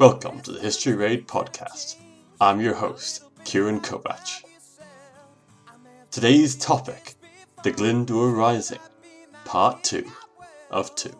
Welcome to the History Raid podcast. I'm your host, Kieran Kovach. Today's topic the Glyndŵr Rising, Part 2 of 2.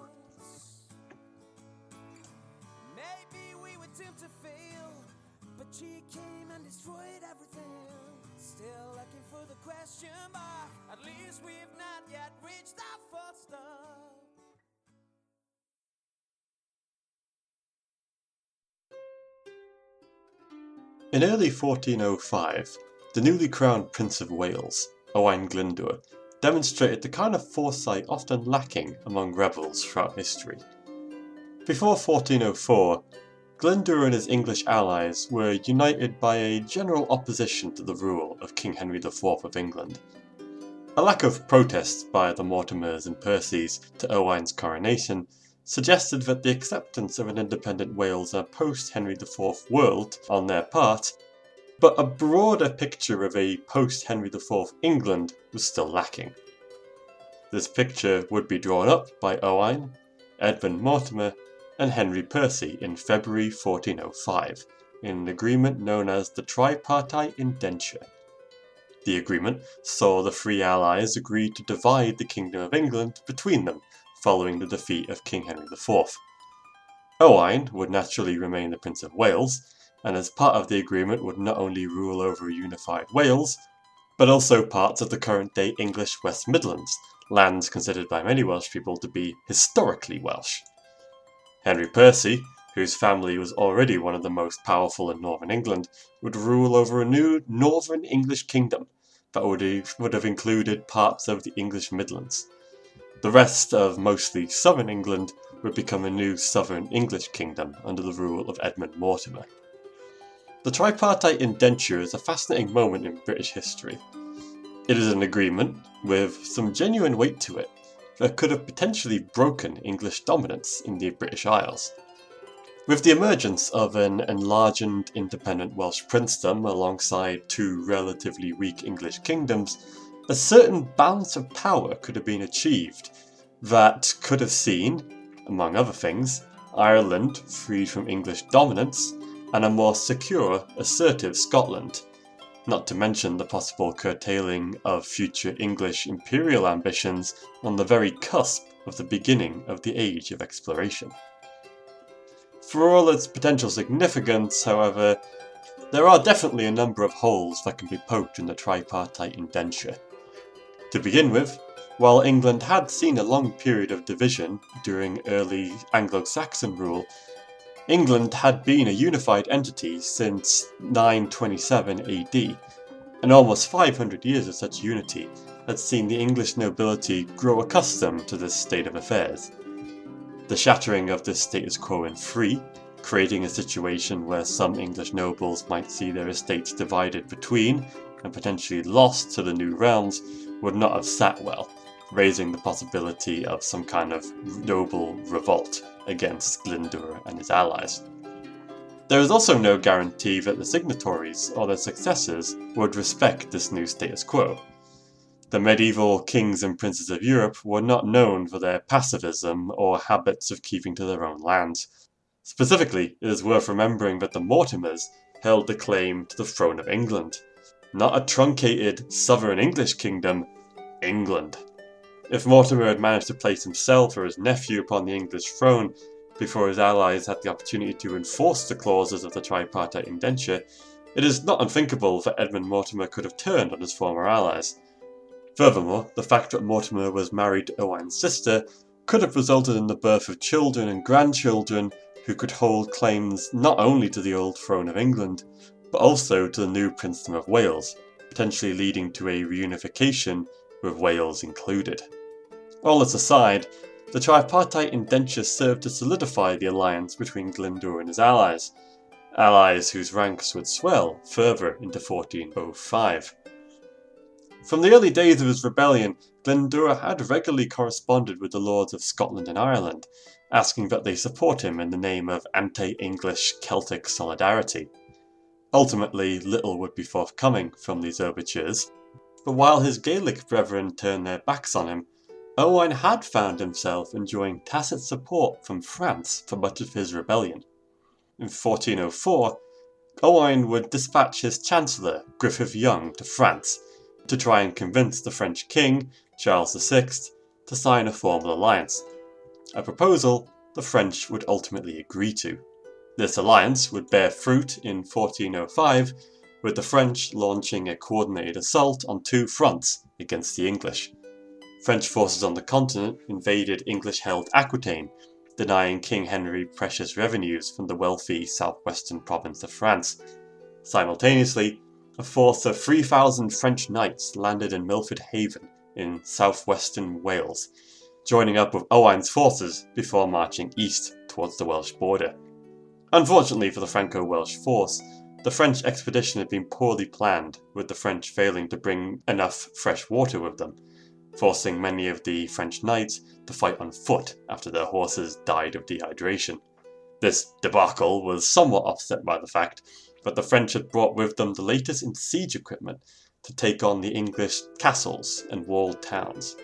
In early 1405, the newly crowned Prince of Wales, Owain Glyndŵr, demonstrated the kind of foresight often lacking among rebels throughout history. Before 1404, Glyndŵr and his English allies were united by a general opposition to the rule of King Henry IV of England. A lack of protest by the Mortimers and Percys to Owain's coronation suggested that the acceptance of an independent Wales and post Henry IV world on their part, but a broader picture of a post Henry IV England was still lacking. This picture would be drawn up by Owain, Edmund Mortimer, and Henry Percy in February 1405 in an agreement known as the Tripartite Indenture. The agreement saw the three allies agree to divide the Kingdom of England between them following the defeat of King Henry IV. Owain would naturally remain the Prince of Wales, and as part of the agreement would not only rule over unified Wales, but also parts of the current day English West Midlands, lands considered by many Welsh people to be historically Welsh. Henry Percy, whose family was already one of the most powerful in northern England, would rule over a new northern English kingdom that would have, would have included parts of the English Midlands. The rest of mostly southern England would become a new southern English kingdom under the rule of Edmund Mortimer. The tripartite indenture is a fascinating moment in British history. It is an agreement, with some genuine weight to it, that could have potentially broken English dominance in the British Isles. With the emergence of an enlarged independent Welsh princedom alongside two relatively weak English kingdoms, a certain balance of power could have been achieved that could have seen, among other things, Ireland freed from English dominance and a more secure, assertive Scotland, not to mention the possible curtailing of future English imperial ambitions on the very cusp of the beginning of the Age of Exploration. For all its potential significance, however, there are definitely a number of holes that can be poked in the tripartite indenture. To begin with, while England had seen a long period of division during early Anglo Saxon rule, England had been a unified entity since 927 AD, and almost 500 years of such unity had seen the English nobility grow accustomed to this state of affairs. The shattering of this status quo in three, creating a situation where some English nobles might see their estates divided between and potentially lost to the new realms, would not have sat well, raising the possibility of some kind of noble revolt against Glyndŵr and his allies. There is also no guarantee that the signatories or their successors would respect this new status quo. The medieval kings and princes of Europe were not known for their pacifism or habits of keeping to their own lands. Specifically, it is worth remembering that the Mortimers held the claim to the throne of England, not a truncated southern English kingdom, England. If Mortimer had managed to place himself or his nephew upon the English throne before his allies had the opportunity to enforce the clauses of the tripartite indenture, it is not unthinkable that Edmund Mortimer could have turned on his former allies. Furthermore, the fact that Mortimer was married to Owain's sister could have resulted in the birth of children and grandchildren who could hold claims not only to the old throne of England, but also to the new Princedom of Wales, potentially leading to a reunification with Wales included. All this aside, the tripartite indenture served to solidify the alliance between Glyndŵr and his allies, allies whose ranks would swell further into 1405. From the early days of his rebellion, Glyndŵr had regularly corresponded with the lords of Scotland and Ireland, asking that they support him in the name of anti English Celtic solidarity. Ultimately, little would be forthcoming from these overtures, but while his Gaelic brethren turned their backs on him, Owain had found himself enjoying tacit support from France for much of his rebellion. in 1404, Owain would dispatch his chancellor, Griffith Young, to France to try and convince the French king, Charles VI, to sign a formal alliance, a proposal the French would ultimately agree to. This alliance would bear fruit in 1405, with the French launching a coordinated assault on two fronts against the English. French forces on the continent invaded English held Aquitaine, denying King Henry precious revenues from the wealthy southwestern province of France. Simultaneously, a force of 3,000 French knights landed in Milford Haven in southwestern Wales, joining up with Owain's forces before marching east towards the Welsh border. Unfortunately for the Franco Welsh force, the French expedition had been poorly planned, with the French failing to bring enough fresh water with them forcing many of the French knights to fight on foot after their horses died of dehydration. This debacle was somewhat offset by the fact that the French had brought with them the latest in siege equipment to take on the English castles and walled towns.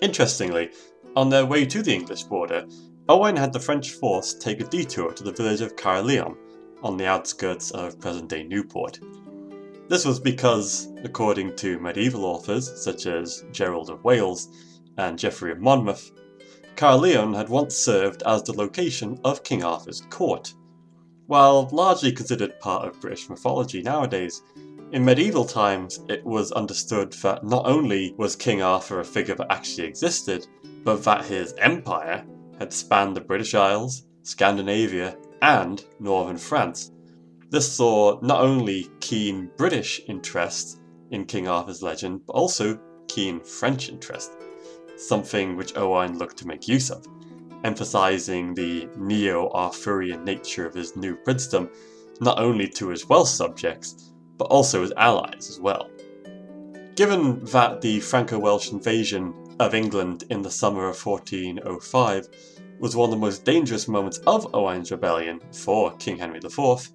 Interestingly, on their way to the English border, Owain had the French force take a detour to the village of Caerleon on the outskirts of present day Newport. This was because, according to medieval authors such as Gerald of Wales and Geoffrey of Monmouth, Caerleon had once served as the location of King Arthur's court. While largely considered part of British mythology nowadays, in medieval times it was understood that not only was King Arthur a figure that actually existed, but that his empire had spanned the British Isles, Scandinavia, and northern France. This saw not only keen British interest in King Arthur's legend, but also keen French interest, something which Owain looked to make use of, emphasizing the neo Arthurian nature of his new princedom not only to his Welsh subjects, but also his allies as well. Given that the Franco Welsh invasion of England in the summer of 1405 was one of the most dangerous moments of Owain's rebellion for King Henry IV,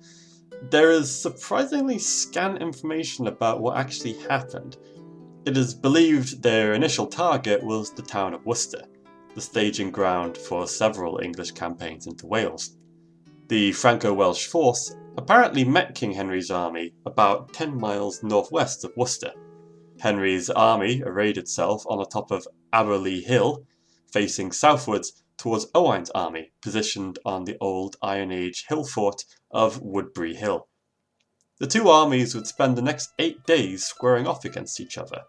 there is surprisingly scant information about what actually happened. It is believed their initial target was the town of Worcester, the staging ground for several English campaigns into Wales. The Franco Welsh force apparently met King Henry's army about 10 miles northwest of Worcester. Henry's army arrayed itself on the top of Abberley Hill, facing southwards towards Owain's army, positioned on the old Iron Age hill fort of Woodbury Hill. The two armies would spend the next eight days squaring off against each other,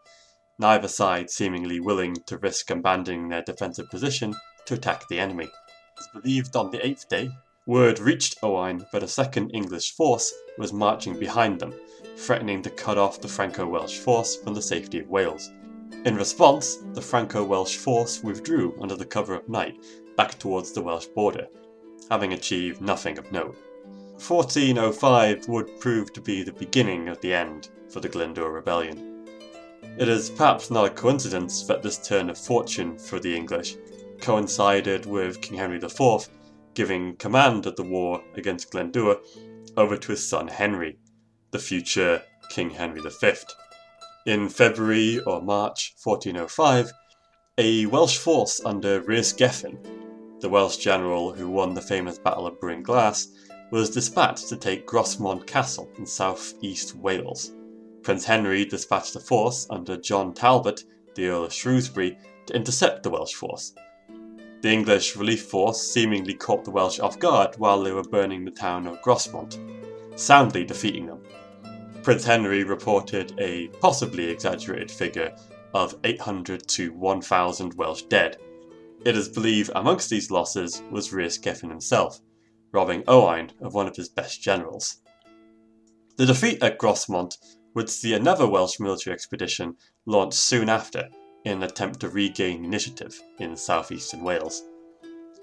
neither side seemingly willing to risk abandoning their defensive position to attack the enemy. As believed on the eighth day, word reached Owain that a second English force was marching behind them, threatening to cut off the Franco Welsh force from the safety of Wales. In response, the Franco Welsh force withdrew under the cover of night back towards the Welsh border, having achieved nothing of note. 1405 would prove to be the beginning of the end for the Glyndŵr Rebellion. It is perhaps not a coincidence that this turn of fortune for the English coincided with King Henry IV giving command of the war against Glendower over to his son Henry, the future King Henry V. In February or March 1405, a Welsh force under Rhys Gefn, the Welsh general who won the famous Battle of Brynglas, was dispatched to take Grosmont Castle in south east Wales. Prince Henry dispatched a force under John Talbot, the Earl of Shrewsbury, to intercept the Welsh force. The English relief force seemingly caught the Welsh off guard while they were burning the town of Grosmont, soundly defeating them. Prince Henry reported a possibly exaggerated figure of 800 to 1,000 Welsh dead. It is believed amongst these losses was Rhys Gefn himself, robbing Owain of one of his best generals. The defeat at Grosmont would see another Welsh military expedition launched soon after in an attempt to regain initiative in southeastern Wales.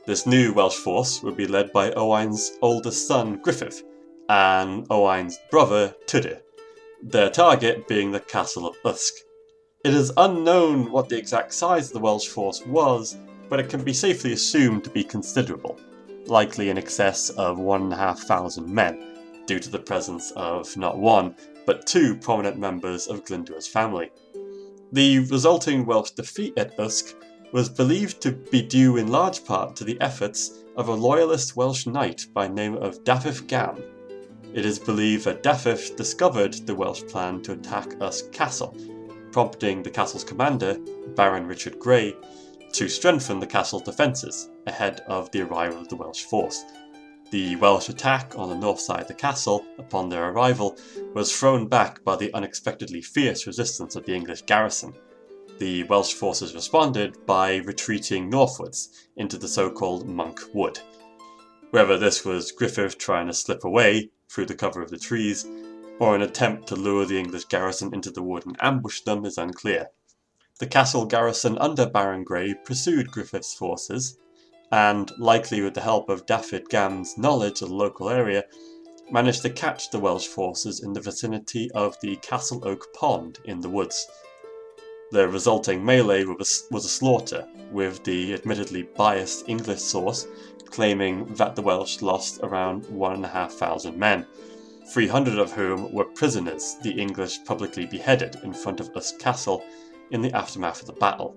This new Welsh force would be led by Owain's oldest son Griffith and Owain's brother Tudur their target being the castle of Usk. It is unknown what the exact size of the Welsh force was, but it can be safely assumed to be considerable, likely in excess of 1,500 men, due to the presence of not one, but two prominent members of Glyndŵr's family. The resulting Welsh defeat at Usk was believed to be due in large part to the efforts of a loyalist Welsh knight by name of Dafydd Gam. It is believed that Dafydd discovered the Welsh plan to attack Usk Castle, prompting the castle's commander, Baron Richard Grey, to strengthen the castle's defences ahead of the arrival of the Welsh force. The Welsh attack on the north side of the castle upon their arrival was thrown back by the unexpectedly fierce resistance of the English garrison. The Welsh forces responded by retreating northwards into the so called Monk Wood. Whether this was Griffith trying to slip away through the cover of the trees, or an attempt to lure the English garrison into the wood and ambush them is unclear. The castle garrison under Baron Grey pursued Griffith's forces, and, likely with the help of Dafydd Gam's knowledge of the local area, managed to catch the Welsh forces in the vicinity of the Castle Oak Pond in the woods. The resulting melee was a, slaughter, with the admittedly biased English source claiming that the Welsh lost around 1,500 men, 300 of whom were prisoners the English publicly beheaded in front of Usk Castle in the aftermath of the battle.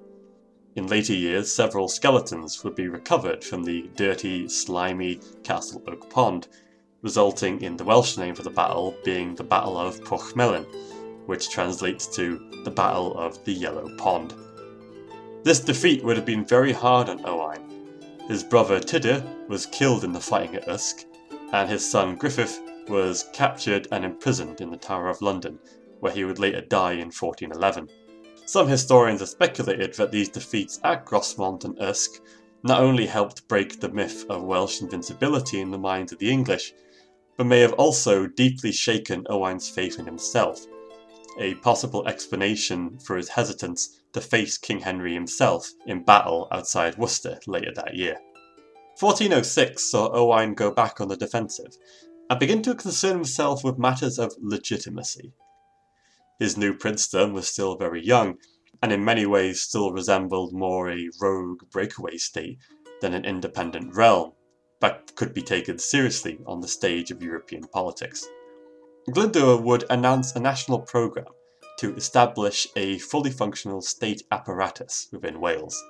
In later years, several skeletons would be recovered from the dirty, slimy Castle Oak Pond, resulting in the Welsh name for the battle being the Battle of Pwll Melyn, which translates to the Battle of the Yellow Pond. This defeat would have been very hard on Owain. His brother Tudur was killed in the fighting at Usk, and his son Griffith was captured and imprisoned in the Tower of London, where he would later die in 1411. Some historians have speculated that these defeats at Grosmont and Usk not only helped break the myth of Welsh invincibility in the minds of the English, but may have also deeply shaken Owain's faith in himself, a possible explanation for his hesitance to face King Henry himself in battle outside Worcester later that year. 1406 saw Owain go back on the defensive and begin to concern himself with matters of legitimacy. His new princedom was still very young, and in many ways still resembled more a rogue breakaway state than an independent realm that could be taken seriously on the stage of European politics. Glyndŵr would announce a national programme to establish a fully functional state apparatus within Wales.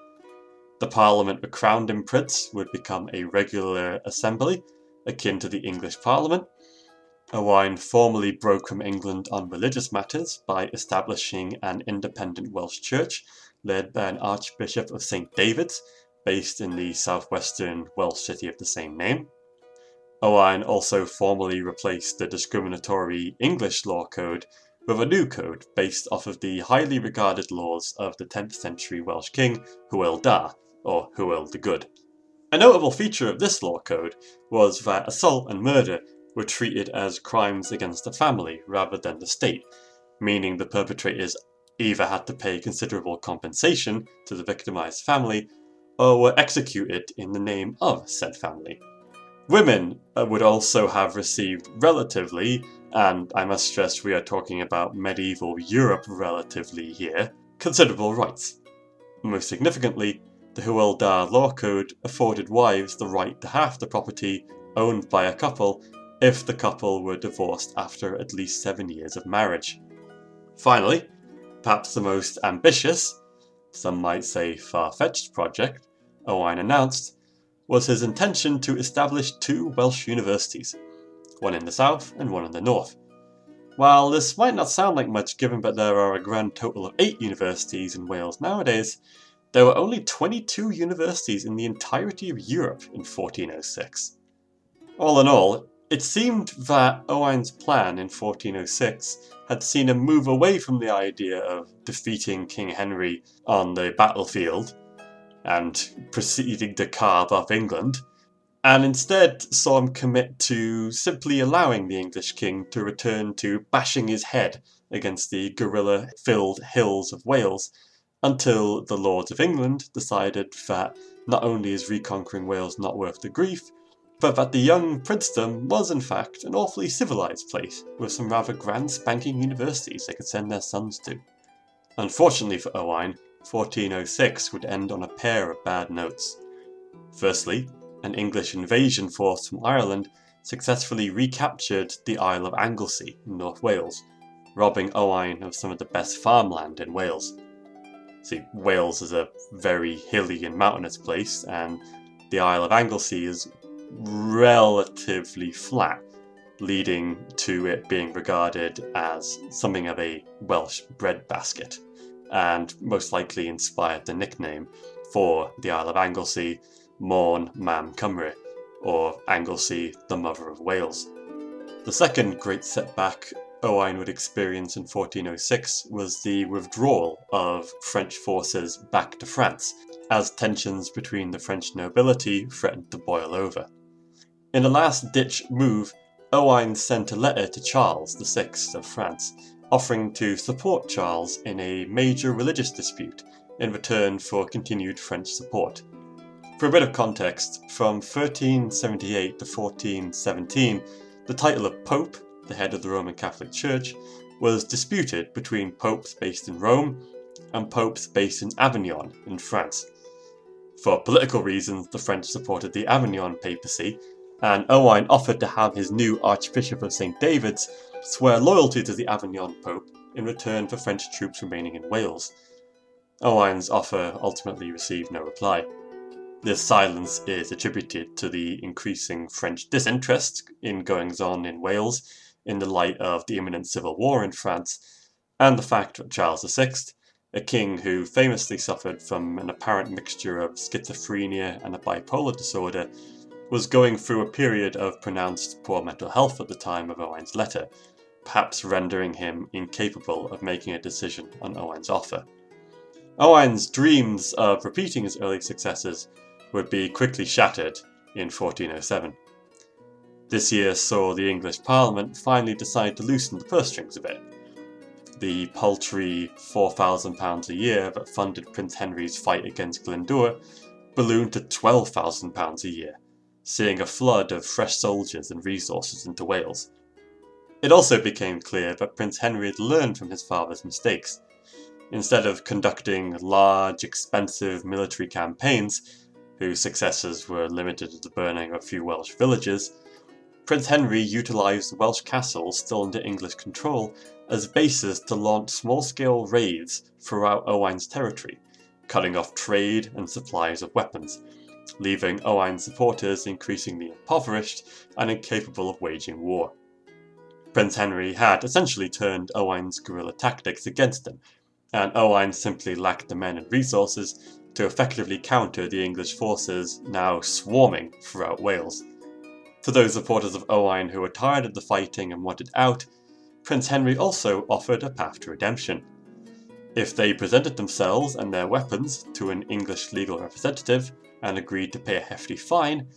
The Parliament with crowned in prince would become a regular assembly, akin to the English Parliament, Owain formally broke from England on religious matters by establishing an independent Welsh church led by an Archbishop of St. David's, based in the southwestern Welsh city of the same name. Owain also formally replaced the discriminatory English law code with a new code based off of the highly regarded laws of the 10th century Welsh king Hywel Dda, or Hywel the Good. A notable feature of this law code was that assault and murder were treated as crimes against the family rather than the state, meaning the perpetrators either had to pay considerable compensation to the victimized family or were executed in the name of said family. Women uh, would also have received relatively, and I must stress we are talking about medieval Europe relatively here, considerable rights. Most significantly, the Hywel Dda law code afforded wives the right to half the property owned by a couple if the couple were divorced after at least seven years of marriage. Finally, perhaps the most ambitious, some might say far fetched project Owain announced was his intention to establish two Welsh universities, one in the south and one in the north. While this might not sound like much given that there are a grand total of eight universities in Wales nowadays, there were only 22 universities in the entirety of Europe in 1406. All in all, it seemed that Owain's plan in 1406 had seen him move away from the idea of defeating King Henry on the battlefield and proceeding to carve up England, and instead saw him commit to simply allowing the English king to return to bashing his head against the guerrilla filled hills of Wales until the Lords of England decided that not only is reconquering Wales not worth the grief, but that the young princedom was in fact an awfully civilized place, with some rather grand spanking universities they could send their sons to. Unfortunately for Owain, 1406 would end on a pair of bad notes. Firstly, an English invasion force from Ireland successfully recaptured the Isle of Anglesey in North Wales, robbing Owain of some of the best farmland in Wales. See, Wales is a very hilly and mountainous place, and the Isle of Anglesey is relatively flat, leading to it being regarded as something of a Welsh breadbasket, and most likely inspired the nickname for the Isle of Anglesey, Môn Mam Cymru, or Anglesey, the Mother of Wales. The second great setback Owain would experience in 1406 was the withdrawal of French forces back to France, as tensions between the French nobility threatened to boil over. In a last ditch move, Owain sent a letter to Charles VI of France, offering to support Charles in a major religious dispute in return for continued French support. For a bit of context, from 1378 to 1417, the title of Pope, the head of the Roman Catholic Church, was disputed between popes based in Rome and popes based in Avignon in France. For political reasons, the French supported the Avignon papacy, and Owain offered to have his new Archbishop of St. David's swear loyalty to the Avignon Pope in return for French troops remaining in Wales. Owain's offer ultimately received no reply. This silence is attributed to the increasing French disinterest in goings on in Wales in the light of the imminent civil war in France, and the fact that Charles VI, a king who famously suffered from an apparent mixture of schizophrenia and a bipolar disorder, was going through a period of pronounced poor mental health at the time of Owain's letter, perhaps rendering him incapable of making a decision on Owain's offer. Owain's dreams of repeating his early successes would be quickly shattered in 1407. This year saw the English Parliament finally decide to loosen the purse strings a bit. The paltry £4,000 a year that funded Prince Henry's fight against Glyndŵr ballooned to £12,000 a year, seeing a flood of fresh soldiers and resources into Wales. It also became clear that Prince Henry had learned from his father's mistakes Instead of conducting large, expensive military campaigns, whose successes were limited to the burning of a few Welsh villages, Prince Henry utilised Welsh castles still under English control as bases to launch small scale raids throughout Owain's territory, cutting off trade and supplies of weapons, leaving Owain's supporters increasingly impoverished and incapable of waging war. Prince Henry had essentially turned Owain's guerrilla tactics against him, and Owain simply lacked the men and resources to effectively counter the English forces now swarming throughout Wales. To those supporters of Owain who were tired of the fighting and wanted out, Prince Henry also offered a path to redemption. If they presented themselves and their weapons to an English legal representative and agreed to pay a hefty fine,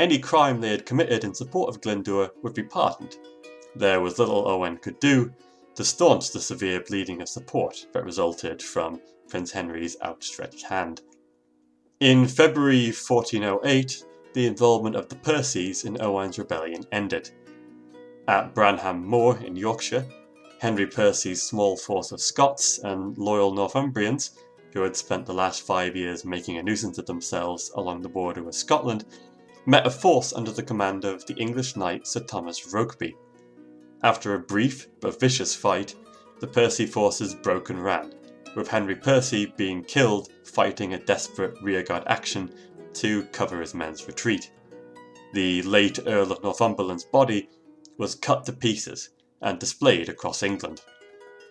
any crime they had committed in support of Glyndŵr would be pardoned. There was little Owen could do, to staunch the severe bleeding of support that resulted from Prince Henry's outstretched hand. In February 1408, the involvement of the Percys in Owain's rebellion ended. At Bramham Moor in Yorkshire, Henry Percy's small force of Scots and loyal Northumbrians, who had spent the last five years making a nuisance of themselves along the border with Scotland, met a force under the command of the English knight Sir Thomas Rokeby, after a brief but vicious fight, the Percy forces broke and ran, with Henry Percy being killed fighting a desperate rearguard action to cover his men's retreat. The late Earl of Northumberland's body was cut to pieces and displayed across England.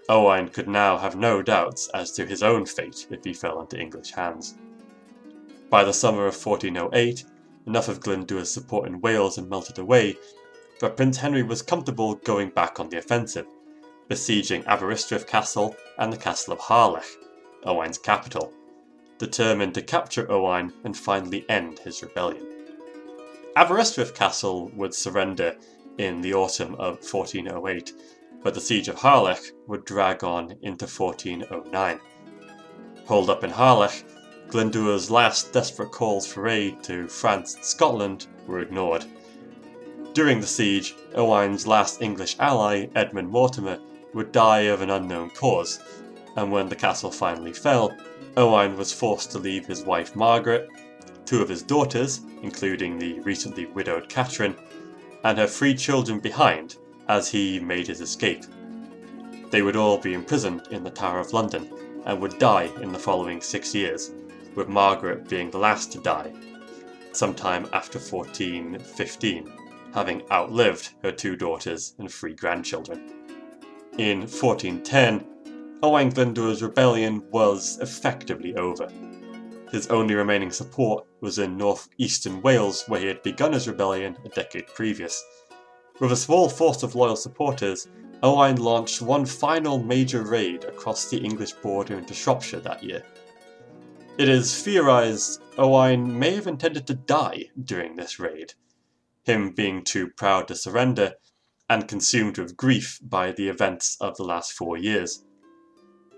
Owain could now have no doubts as to his own fate if he fell into English hands. By the summer of 1408, enough of Glyndŵr's support in Wales had melted away but Prince Henry was comfortable going back on the offensive, besieging Aberystwyth Castle and the Castle of Harlech, Owain's capital, determined to capture Owain and finally end his rebellion. Aberystwyth Castle would surrender in the autumn of 1408, but the siege of Harlech would drag on into 1409. Holed up in Harlech, Glyndŵr's last desperate calls for aid to France and Scotland were ignored. During the siege, Owain's last English ally, Edmund Mortimer, would die of an unknown cause, and when the castle finally fell, Owain was forced to leave his wife Margaret, two of his daughters, including the recently widowed Catherine, and her three children behind as he made his escape. They would all be imprisoned in the Tower of London, and would die in the following six years, with Margaret being the last to die, sometime after 1415, having outlived her two daughters and three grandchildren. In 1410, Owain Glyndwr's rebellion was effectively over. His only remaining support was in northeastern Wales, where he had begun his rebellion a decade previous. With a small force of loyal supporters, Owain launched one final major raid across the English border into Shropshire that year. It is theorised Owain may have intended to die during this raid, him being too proud to surrender and consumed with grief by the events of the last four years.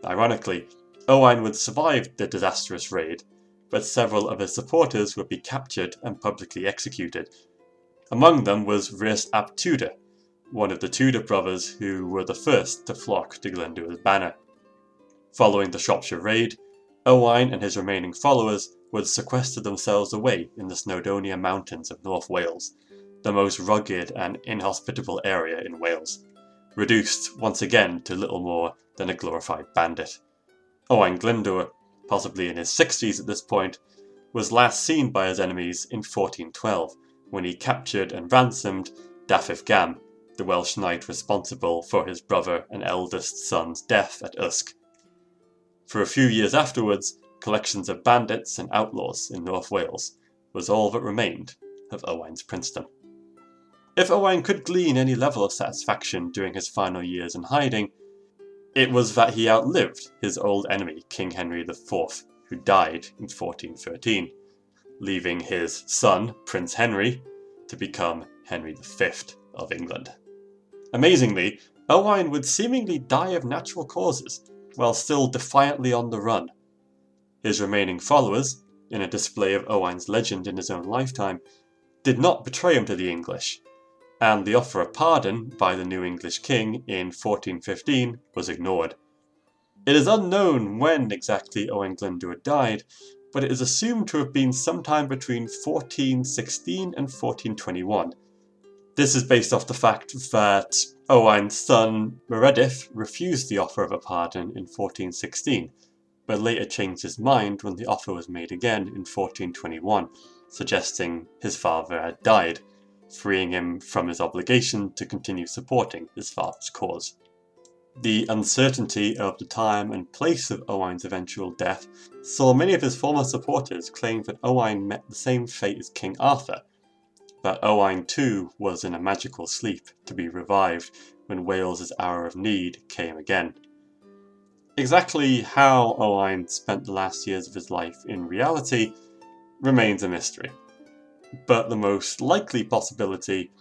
Ironically, Owain would survive the disastrous raid, but several of his supporters would be captured and publicly executed. Among them was Rhys ap Tudor, one of the Tudor brothers who were the first to flock to Glyndwr's banner. Following the Shropshire raid, Owain and his remaining followers would sequester themselves away in the Snowdonia Mountains of North Wales, the most rugged and inhospitable area in Wales, reduced once again to little more than a glorified bandit. Owain Glyndwr, possibly in his 60s at this point, was last seen by his enemies in 1412 when he captured and ransomed Dafydd Gam, the Welsh knight responsible for his brother and eldest son's death at Usk. For a few years afterwards, collections of bandits and outlaws in North Wales was all that remained of Owain's princedom. If Owain could glean any level of satisfaction during his final years in hiding, it was that he outlived his old enemy, King Henry IV, who died in 1413, leaving his son, Prince Henry, to become Henry V of England. Amazingly, Owain would seemingly die of natural causes, while still defiantly on the run. His remaining followers, in a display of Owain's legend in his own lifetime, did not betray him to the English, and the offer of pardon by the new English king in 1415 was ignored. It is unknown when exactly Owain Glyndwr died, but it is assumed to have been sometime between 1416 and 1421. This is based off the fact that Owain's son Meredith refused the offer of a pardon in 1416, but later changed his mind when the offer was made again in 1421, suggesting his father had died freeing him from his obligation to continue supporting his father's cause. The uncertainty of the time and place of Owain's eventual death saw many of his former supporters claim that Owain met the same fate as King Arthur, that Owain too was in a magical sleep to be revived when Wales's hour of need came again. Exactly how Owain spent the last years of his life in reality remains a mystery but the most likely possibility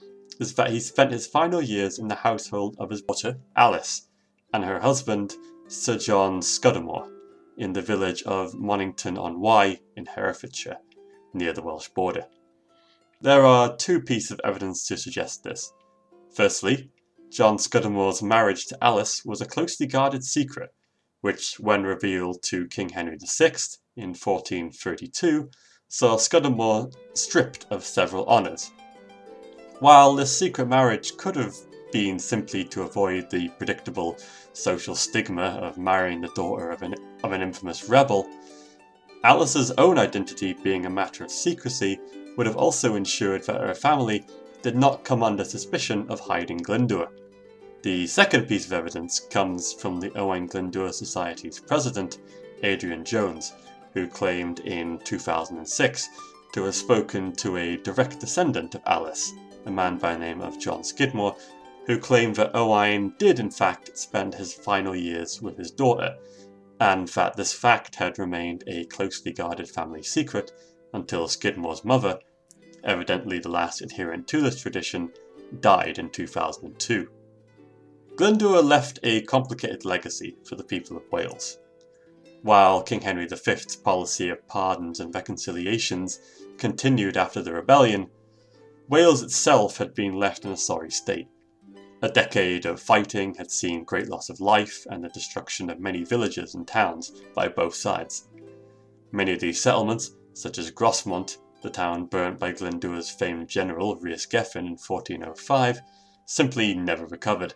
is that he spent his final years in the household of his daughter, Alice, and her husband, Sir John Scudamore, in the village of Monnington on Wye in Herefordshire, near the Welsh border. There are two pieces of evidence to suggest this. Firstly, John Scudamore's marriage to Alice was a closely guarded secret, which, when revealed to King Henry VI in 1432, saw Scudamore stripped of several honours. While this secret marriage could have been simply to avoid the predictable social stigma of marrying the daughter of an, of an infamous rebel, Alice's own identity being a matter of secrecy would have also ensured that her family did not come under suspicion of hiding Glyndwr. The second piece of evidence comes from the Owen Glyndwr Society's president, Adrian Jones, who claimed in 2006 to have spoken to a direct descendant of Alice, a man by the name of John Skidmore, who claimed that Owain did in fact spend his final years with his daughter, and that this fact had remained a closely guarded family secret until Skidmore's mother, evidently the last adherent to this tradition, died in 2002. Glyndwr left a complicated legacy for the people of Wales. While King Henry V's policy of pardons and reconciliations continued after the rebellion, Wales itself had been left in a sorry state. A decade of fighting had seen great loss of life and the destruction of many villages and towns by both sides. Many of these settlements, such as Grosmont, the town burnt by Glyndwr's famed general Rhys Gefn in 1405, simply never recovered.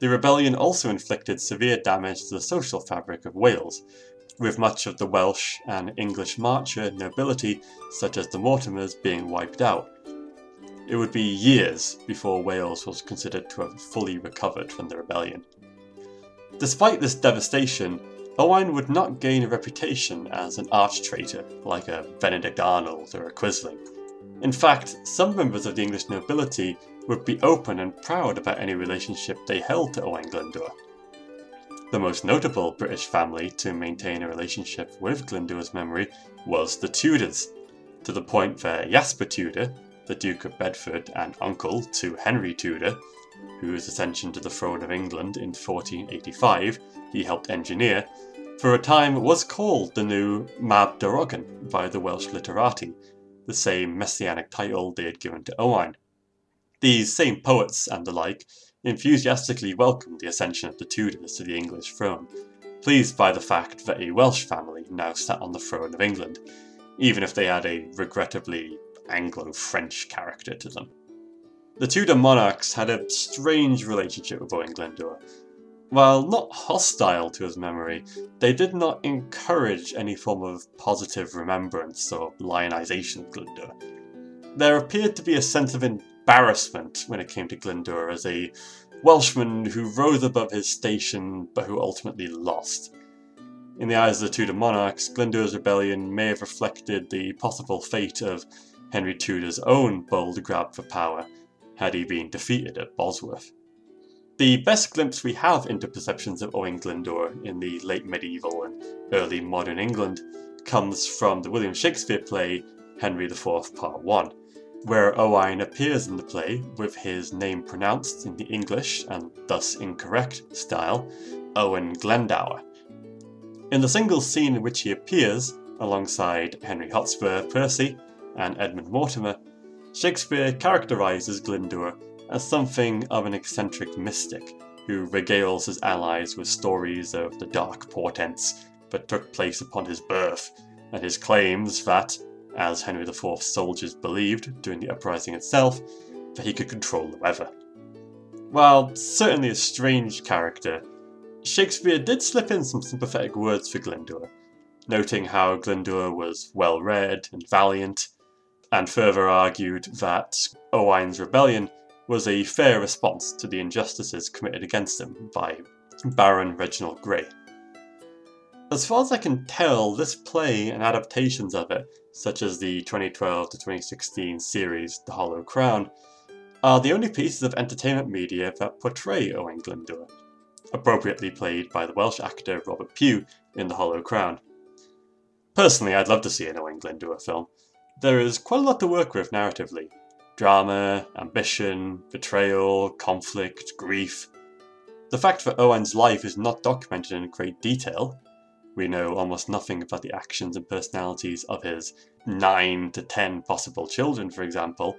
The rebellion also inflicted severe damage to the social fabric of Wales, with much of the Welsh and English marcher nobility, such as the Mortimers, being wiped out. It would be years before Wales was considered to have fully recovered from the rebellion. Despite this devastation, Owain would not gain a reputation as an arch traitor like a Benedict Arnold or a Quisling. In fact, some members of the English nobility would be open and proud about any relationship they held to Owain Glyndwr. The most notable British family to maintain a relationship with Glyndwr's memory was the Tudors, to the point where Jasper Tudor, the Duke of Bedford and uncle to Henry Tudor, whose ascension to the throne of England in 1485 he helped engineer, for a time was called the new Mab Darogan by the Welsh literati, the same messianic title they had given to Owain. These same poets and the like enthusiastically welcomed the ascension of the Tudors to the English throne, pleased by the fact that a Welsh family now sat on the throne of England, even if they had a regrettably Anglo French character to them. The Tudor monarchs had a strange relationship with Owen Glendower. While not hostile to his memory, they did not encourage any form of positive remembrance or lionization of Glendower. There appeared to be a sense of embarrassment when it came to Glyndwr as a Welshman who rose above his station but who ultimately lost. In the eyes of the Tudor monarchs, Glyndwr's rebellion may have reflected the possible fate of Henry Tudor's own bold grab for power had he been defeated at Bosworth. The best glimpse we have into perceptions of Owain Glyndwr in the late medieval and early modern England comes from the William Shakespeare play Henry IV Part 1, where Owain appears in the play with his name pronounced in the English and thus incorrect style, Owen Glendower. In the single scene in which he appears, alongside Henry Hotspur Percy and Edmund Mortimer, Shakespeare characterizes Glyndwr as something of an eccentric mystic who regales his allies with stories of the dark portents that took place upon his birth, and his claims that, as Henry IV's soldiers believed during the uprising itself, that he could control the weather. While certainly a strange character, Shakespeare did slip in some sympathetic words for Glyndwr, noting how Glyndwr was well read and valiant, and further argued that Owain's rebellion was a fair response to the injustices committed against him by Baron Reginald Grey. As far as I can tell, this play and adaptations of it, such as the 2012 to 2016 series The Hollow Crown, are the only pieces of entertainment media that portray Owen Glyndwr, appropriately played by the Welsh actor Robert Pugh in The Hollow Crown. Personally, I'd love to see an Owen Glyndwr film, there is quite a lot to work with narratively drama, ambition, betrayal, conflict, grief. The fact that Owen's life is not documented in great detail, we know almost nothing about the actions and personalities of his 9 to 10 possible children, for example,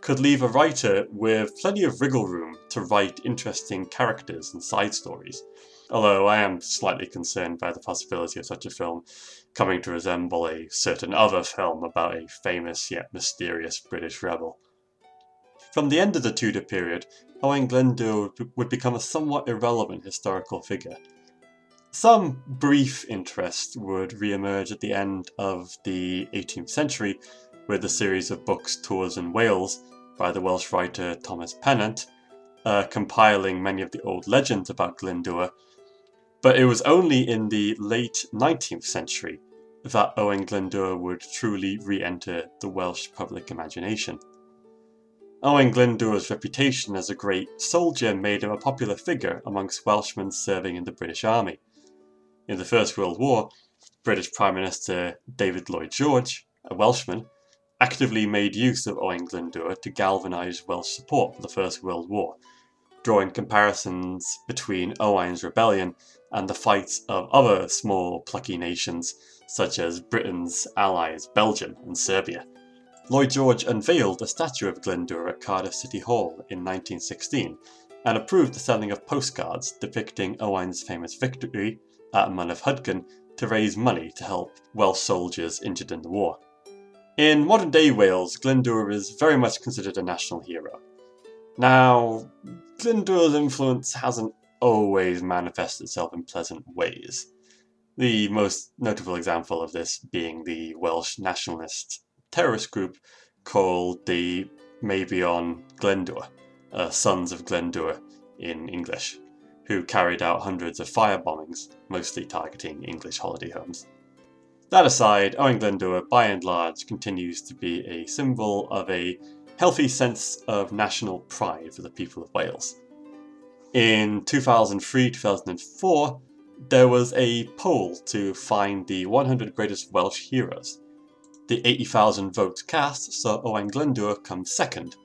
could leave a writer with plenty of wriggle room to write interesting characters and side stories. Although I am slightly concerned by the possibility of such a film coming to resemble a certain other film about a famous yet mysterious British rebel. From the end of the Tudor period, Owain Glyndwr would become a somewhat irrelevant historical figure. Some brief interest would re-emerge at the end of the 18th century with a series of books Tours in Wales by the Welsh writer Thomas Pennant, uh, compiling many of the old legends about Glyndwr but it was only in the late 19th century that Owain Glyndwr would truly re enter the Welsh public imagination. Owain Glyndwr's reputation as a great soldier made him a popular figure amongst Welshmen serving in the British Army. In the First World War, British Prime Minister David Lloyd George, a Welshman, actively made use of Owain Glyndwr to galvanise Welsh support for the First World War, drawing comparisons between Owain's rebellion and the fights of other small plucky nations such as Britain's allies Belgium and Serbia. Lloyd George unveiled a statue of Glyndwr at Cardiff City Hall in 1916 and approved the selling of postcards depicting Owain's famous victory at Mynydd Hyddgen to raise money to help Welsh soldiers injured in the war. In modern day Wales, Glyndwr is very much considered a national hero. Now, Glyndwr's influence hasn't always manifested itself in pleasant ways. The most notable example of this being the Welsh nationalist terrorist group called the Meibion Glyndwr, uh, Sons of Glyndwr in English, who carried out hundreds of fire bombings, mostly targeting English holiday homes. That aside, Owain Glyndwr by and large continues to be a symbol of a healthy sense of national pride for the people of Wales. In 2003 2004, there was a poll to find the 100 greatest Welsh heroes. The 80,000 votes cast saw Owain Glyndwr come second,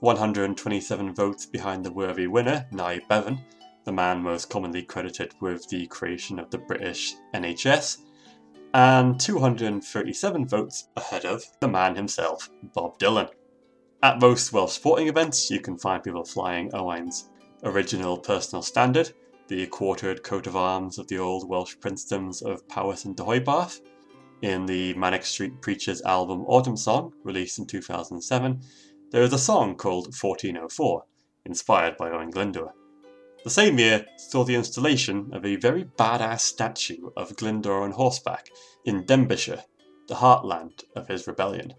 127 votes behind the worthy winner, Nye Bevan, the man most commonly credited with the creation of the British NHS, and 237 votes ahead of the man himself, Bob Dylan. At most Welsh sporting events, you can find people flying Owain's original personal standard, the quartered coat of arms of the old Welsh princedoms of Powys and Deheubarth. In the Manic Street Preachers album Autumn Song, released in 2007, there is a song called 1404, inspired by Owain Glyndwr. The same year saw the installation of a very badass statue of Glyndwr on horseback in Denbighshire, the heartland of his rebellion.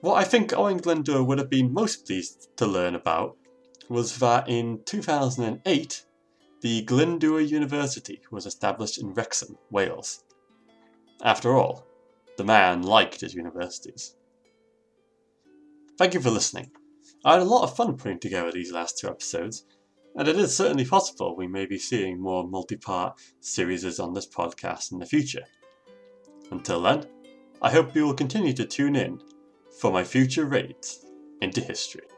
What I think Owain Glyndwr would have been most pleased to learn about was that in 2008 the Glyndwr University was established in Wrexham, Wales. After all, the man liked his universities. Thank you for listening. I had a lot of fun putting together these last two episodes, and it is certainly possible we may be seeing more multi part series on this podcast in the future. Until then, I hope you will continue to tune in for my future raids into history.